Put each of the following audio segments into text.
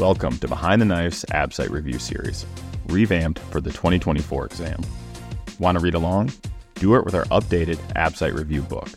Welcome to Behind the Knife's AbSite Review Series, revamped for the 2024 exam. Want to read along? Do it with our updated AbSite Review book.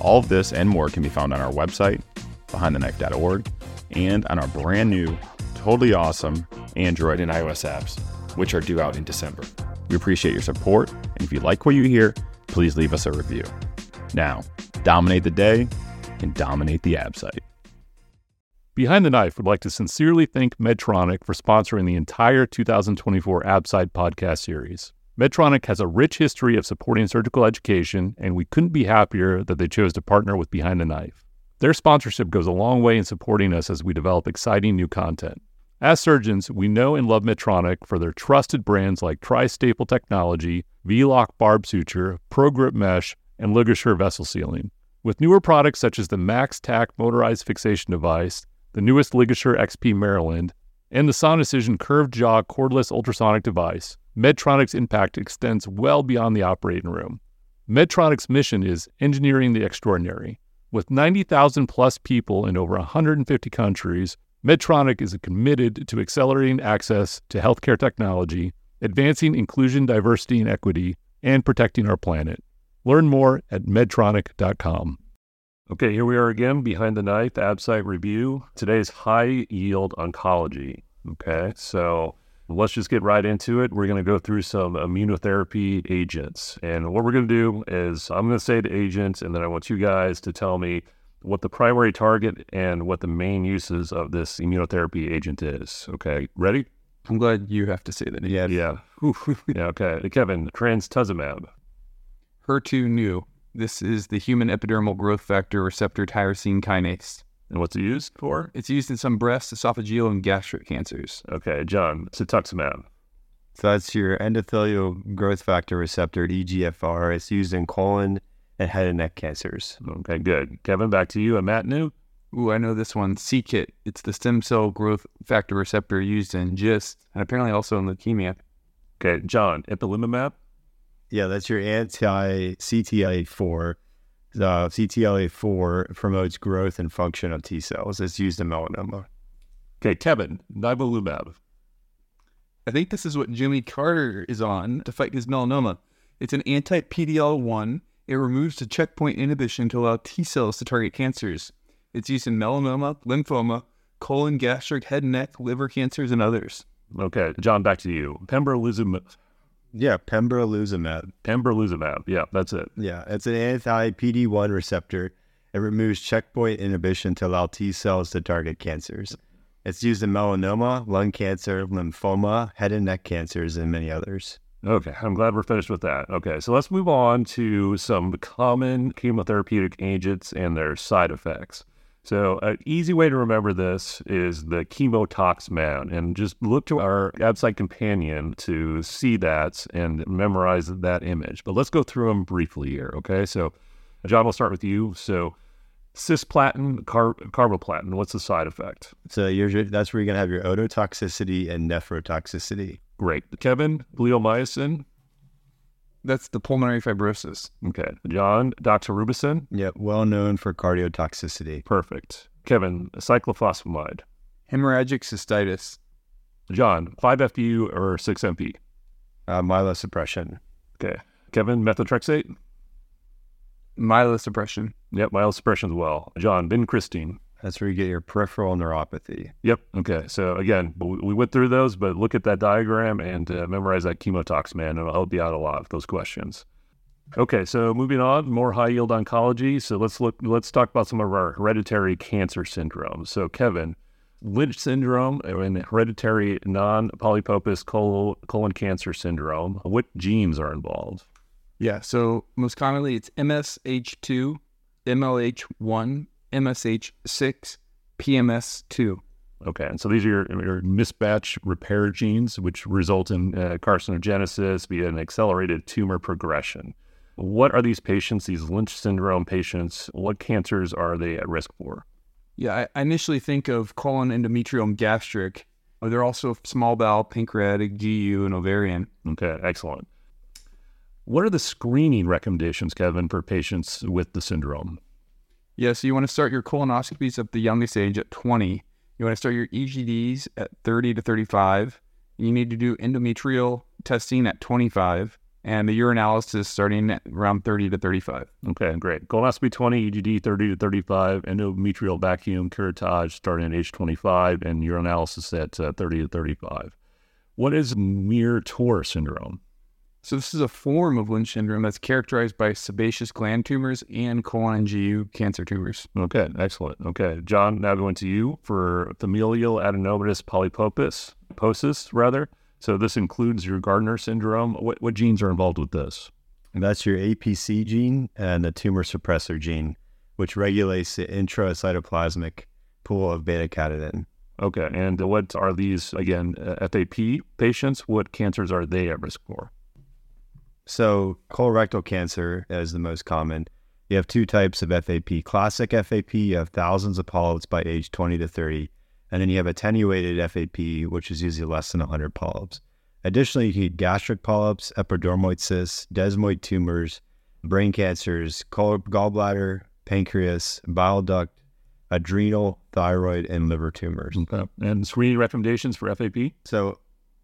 All of this and more can be found on our website, behindtheknife.org, and on our brand new, totally awesome Android and iOS apps, which are due out in December. We appreciate your support, and if you like what you hear, please leave us a review. Now, dominate the day and dominate the AbSite. Behind the Knife would like to sincerely thank Medtronic for sponsoring the entire 2024 AbSite podcast series. Medtronic has a rich history of supporting surgical education, and we couldn't be happier that they chose to partner with Behind the Knife. Their sponsorship goes a long way in supporting us as we develop exciting new content. As surgeons, we know and love Medtronic for their trusted brands like Tri-Staple Technology, V-Loc Barb Suture, ProGrip Mesh, and LigaSure Vessel Sealing. With newer products such as the MaxTac motorized fixation device, the newest LigaSure XP Maryland, and the Sonicision curved jaw cordless ultrasonic device, Medtronic's impact extends well beyond the operating room. Medtronic's mission is engineering the extraordinary. With 90,000 plus people in over 150 countries, Medtronic is committed to accelerating access to healthcare technology, advancing inclusion, diversity, and equity, and protecting our planet. Learn more at medtronic.com. Okay, here we are again behind the knife, AbSite review. Today's high yield oncology. Okay, so let's just get right into it. We're going to go through some immunotherapy agents. And what we're going to do is I'm going to say the agents, and then I want you guys to tell me what the primary target and what the main uses of this immunotherapy agent is. Okay, ready? I'm glad you have to say that. Yeah, yeah. yeah, okay. Kevin, trastuzumab. HER2 neu. This is the human epidermal growth factor receptor tyrosine kinase. And what's it used for? It's used in some breast, esophageal, and gastric cancers. Okay, John, cetuximab. So that's your endothelial growth factor receptor, EGFR. It's used in colon and head and neck cancers. Okay, good. Kevin, back to you. Imatinib. Ooh, I know this one. c-Kit. It's the stem cell growth factor receptor used in GIST and apparently also in leukemia. Okay, John, ipilimumab. Yeah, that's your anti CTLA4. The CTLA4 promotes growth and function of T cells. It's used in melanoma. Okay, Kevin, nivolumab. I think this is what Jimmy Carter is on to fight his melanoma. It's an anti PDL1. It removes the checkpoint inhibition to allow T cells to target cancers. It's used in melanoma, lymphoma, colon, gastric, head and neck, liver cancers, and others. Okay, John, back to you. Pembrolizumab. Yeah, pembrolizumab. Pembrolizumab. Yeah, that's it. Yeah, it's an anti PD1 receptor. It removes checkpoint inhibition to allow T cells to target cancers. It's used in melanoma, lung cancer, lymphoma, head and neck cancers, and many others. Okay, I'm glad we're finished with that. Okay, so let's move on to some common chemotherapeutic agents and their side effects. So, an easy way to remember this is the chemotox man, and just look to our AbSite companion to see that and memorize that image. But let's go through them briefly here, okay? So, John, we'll start with you. So, cisplatin, car- carboplatin, what's the side effect? So, you're, that's where you're going to have your ototoxicity and nephrotoxicity. Great. Kevin, bleomycin, That's the pulmonary fibrosis. Okay. John, Doxorubicin? Yeah, well known for cardiotoxicity. Perfect. Kevin, cyclophosphamide. Hemorrhagic cystitis. John, 5-FU or 6-MP. Uh, myelosuppression. Okay. Kevin, methotrexate. Myelosuppression. Yep, myelosuppression as well. John, vincristine. That's where you get your peripheral neuropathy. Yep. Okay. So again, we we went through those, but look at that diagram and uh, memorize that chemotox, man. It'll help you out a lot with those questions. Okay. So moving on, more high yield oncology. So let's look. Let's talk about some of our hereditary cancer syndromes. So Kevin, Lynch syndrome and hereditary non-polyposis colon, colon cancer syndrome. What genes are involved? Yeah. So most commonly it's MSH2, MLH1, MSH6, PMS2. Okay, and so these are your, your mismatch repair genes, which result in uh, carcinogenesis via an accelerated tumor progression. What are these patients, these Lynch syndrome patients? What cancers are they at risk for? Yeah, I initially think of colon, endometrium, gastric. But they're also small bowel, pancreatic, GU, and ovarian. Okay, excellent. What are the screening recommendations, Kevin, for patients with the syndrome? Yeah, so you want to start your colonoscopies at the youngest age at 20. You want to start your EGDs at 30 to 35. You need to do endometrial testing at 25 and the urinalysis starting at around 30 to 35. Okay, great. Colonoscopy 20, EGD 30 to 35, endometrial vacuum curettage starting at age 25, and urinalysis at uh, 30 to 35. What is Muir-Torre syndrome? So this is a form of Lynch syndrome that's characterized by sebaceous gland tumors and colon and GU cancer tumors. Okay, excellent. Okay, John, now going to you for familial adenomatous polyposis, posis rather. So this includes your Gardner syndrome. What, what genes are involved with this? That's your APC gene and the tumor suppressor gene, which regulates the intracytoplasmic pool of beta catenin. Okay, and what are these again? Uh, FAP patients. What cancers are they at risk for? So colorectal cancer is the most common. You have two types of FAP. Classic FAP, you have thousands of polyps by age 20 to 30. And then you have attenuated FAP, which is usually less than 100 polyps. Additionally, you get gastric polyps, epidermoid cysts, desmoid tumors, brain cancers, gallbladder, pancreas, bile duct, adrenal, thyroid, and liver tumors. Okay. And screening recommendations for FAP? So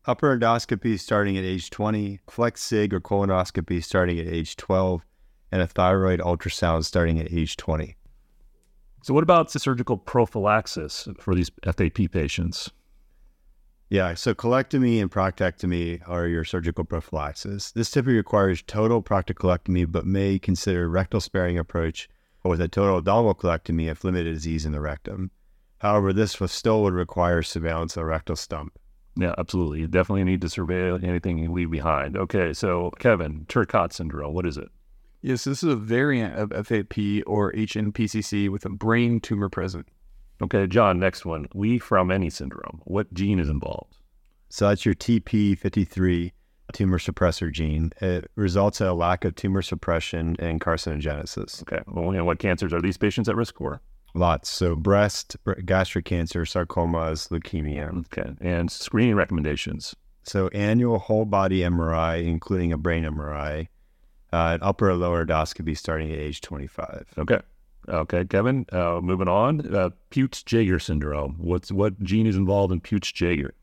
upper endoscopy starting at age 20, flex sig or colonoscopy starting at age 12, and a thyroid ultrasound starting at age 20. So, what about the surgical prophylaxis for these FAP patients? Yeah, so colectomy and proctectomy are your surgical prophylaxis. This typically requires total proctocolectomy, but may consider rectal sparing approach or with a total abdominal colectomy if limited disease in the rectum. However, this still would require surveillance of the rectal stump. Yeah, absolutely. You definitely need to surveil anything you leave behind. Okay, so Kevin, Turcotte syndrome, what is it? Yes, this is a variant of FAP or HNPCC with a brain tumor present. Okay, John, next one. Li-Fraumeni syndrome. What gene is involved? So that's your TP53 tumor suppressor gene. It results in a lack of tumor suppression and carcinogenesis. Okay, well, and what cancers are these patients at risk for? Lots. So breast, gastric cancer, sarcomas, leukemia. Okay. And screening recommendations. So annual whole body MRI, including a brain MRI, uh, upper and lower endoscopy starting at age 25. Okay. Okay, Kevin. Uh, moving on. Uh, Peutz-Jeghers syndrome. What's what gene is involved in Peutz-Jeghers?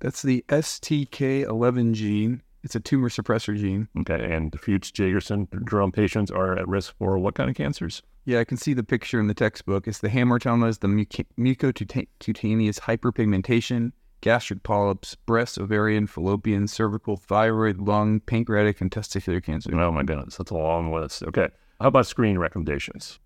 That's the STK11 gene. It's a tumor suppressor gene. Okay, and Peutz-Jeghers syndrome patients are at risk for what kind of cancers? Yeah, I can see the picture in the textbook. It's the hamartomas, the mucocutaneous hyperpigmentation, gastric polyps, breast, ovarian, fallopian, cervical, thyroid, lung, pancreatic, and testicular cancer. Oh my goodness, that's a long list. Okay, how about screening recommendations?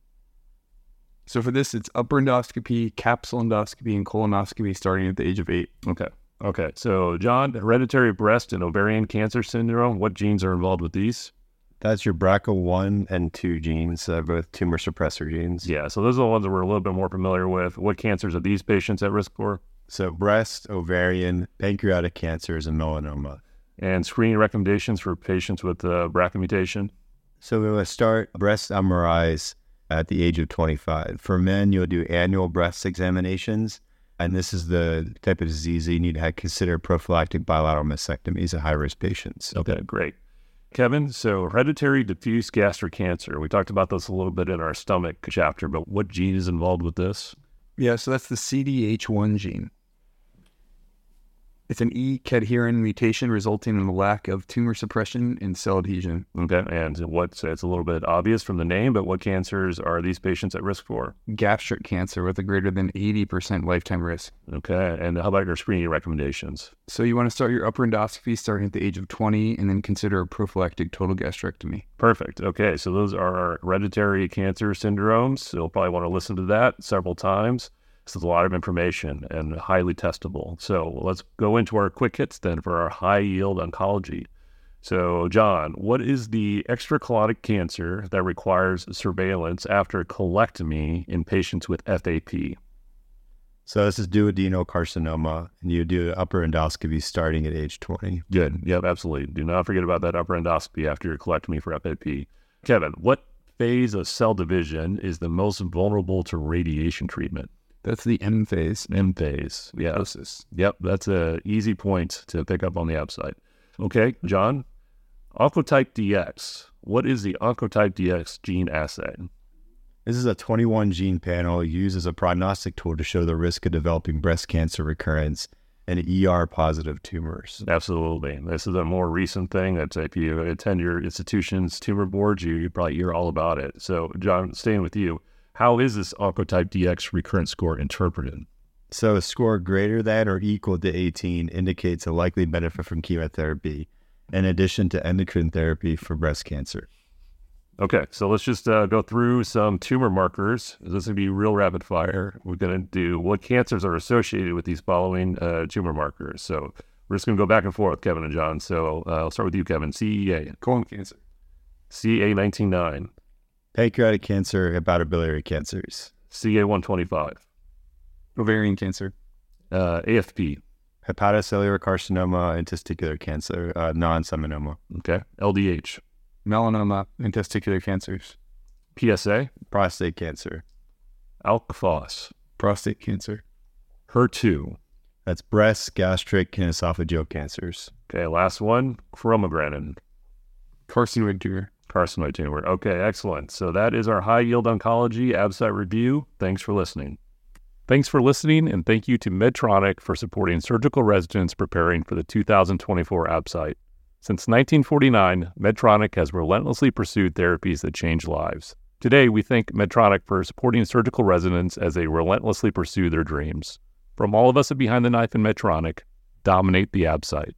So for this, it's upper endoscopy, capsule endoscopy, and colonoscopy starting at the age of eight. Okay. Okay. So, John, hereditary breast and ovarian cancer syndrome, what genes are involved with these? That's your BRCA1 and 2 genes, uh, both tumor suppressor genes. Yeah, so those are the ones that we're a little bit more familiar with. What cancers are these patients at risk for? So, breast, ovarian, pancreatic cancers, and melanoma. And screening recommendations for patients with uh, BRCA mutation? So, we will start breast MRIs at the age of 25. For men, you'll do annual breast examinations. And this is the type of disease that you need to consider prophylactic bilateral mastectomies in high risk patients. Okay, great. Kevin, so hereditary diffuse gastric cancer. We talked about this a little bit in our stomach chapter, but what gene is involved with this? Yeah, so that's the CDH1 gene. It's an E cadherin mutation resulting in a lack of tumor suppression and cell adhesion. Okay, and what? So it's a little bit obvious from the name, but what cancers are these patients at risk for? Gastric cancer with a greater than 80% lifetime risk. Okay, and how about your screening recommendations? So you want to start your upper endoscopy starting at the age of 20 and then consider a prophylactic total gastrectomy. Perfect. Okay, so those are our hereditary cancer syndromes. You'll probably want to listen to that several times. This is a lot of information and highly testable. So let's go into our quick hits then for our high yield oncology. So, John, what is the extracolonic cancer that requires surveillance after colectomy in patients with FAP? So this is duodenocarcinoma, and you do upper endoscopy starting at age 20. Good. Yep, absolutely. Do not forget about that upper endoscopy after your colectomy for FAP. Kevin, what phase of cell division is the most vulnerable to radiation treatment? That's the M phase. M phase. Yeah. Yep. That's a easy point to pick up on the ABSITE. Okay, John. Oncotype DX. What is the Oncotype DX gene assay? This is a 21 gene panel used as a prognostic tool to show the risk of developing breast cancer recurrence in ER positive tumors. Absolutely. This is a more recent thing that if you attend your institution's tumor boards, you, you probably hear all about it. So, John, staying with you, how is this Oncotype DX recurrence score interpreted? So, a score greater than or equal to 18 indicates a likely benefit from chemotherapy, in addition to endocrine therapy for breast cancer. Okay, so let's just uh, go through some tumor markers. This is going to be real rapid fire. We're going to do what cancers are associated with these following uh, tumor markers. So we're just going to go back and forth, Kevin and John. So uh, I'll start with you, Kevin. CEA. Colon cancer. CA 199. Pancreatic cancer, hepatobiliary cancers. CA 125. Ovarian cancer. Uh, AFP. Hepatocellular carcinoma and testicular cancer, uh, non seminoma. Okay. LDH. Melanoma and testicular cancers. PSA. Prostate cancer. ALK-Phos. Prostate cancer. HER2. That's breast, gastric, and esophageal cancers. Okay, last one. Chromogranin. Carcinoid tumor. Carcinoid tumor. Okay, excellent. So that is our high yield oncology ABSITE review. Thanks for listening. Thanks for listening, and thank you to Medtronic for supporting surgical residents preparing for the 2024 ABSITE. Since 1949, Medtronic has relentlessly pursued therapies that change lives. Today, we thank Medtronic for supporting surgical residents as they relentlessly pursue their dreams. From all of us at Behind the Knife and Medtronic, dominate the ABSITE.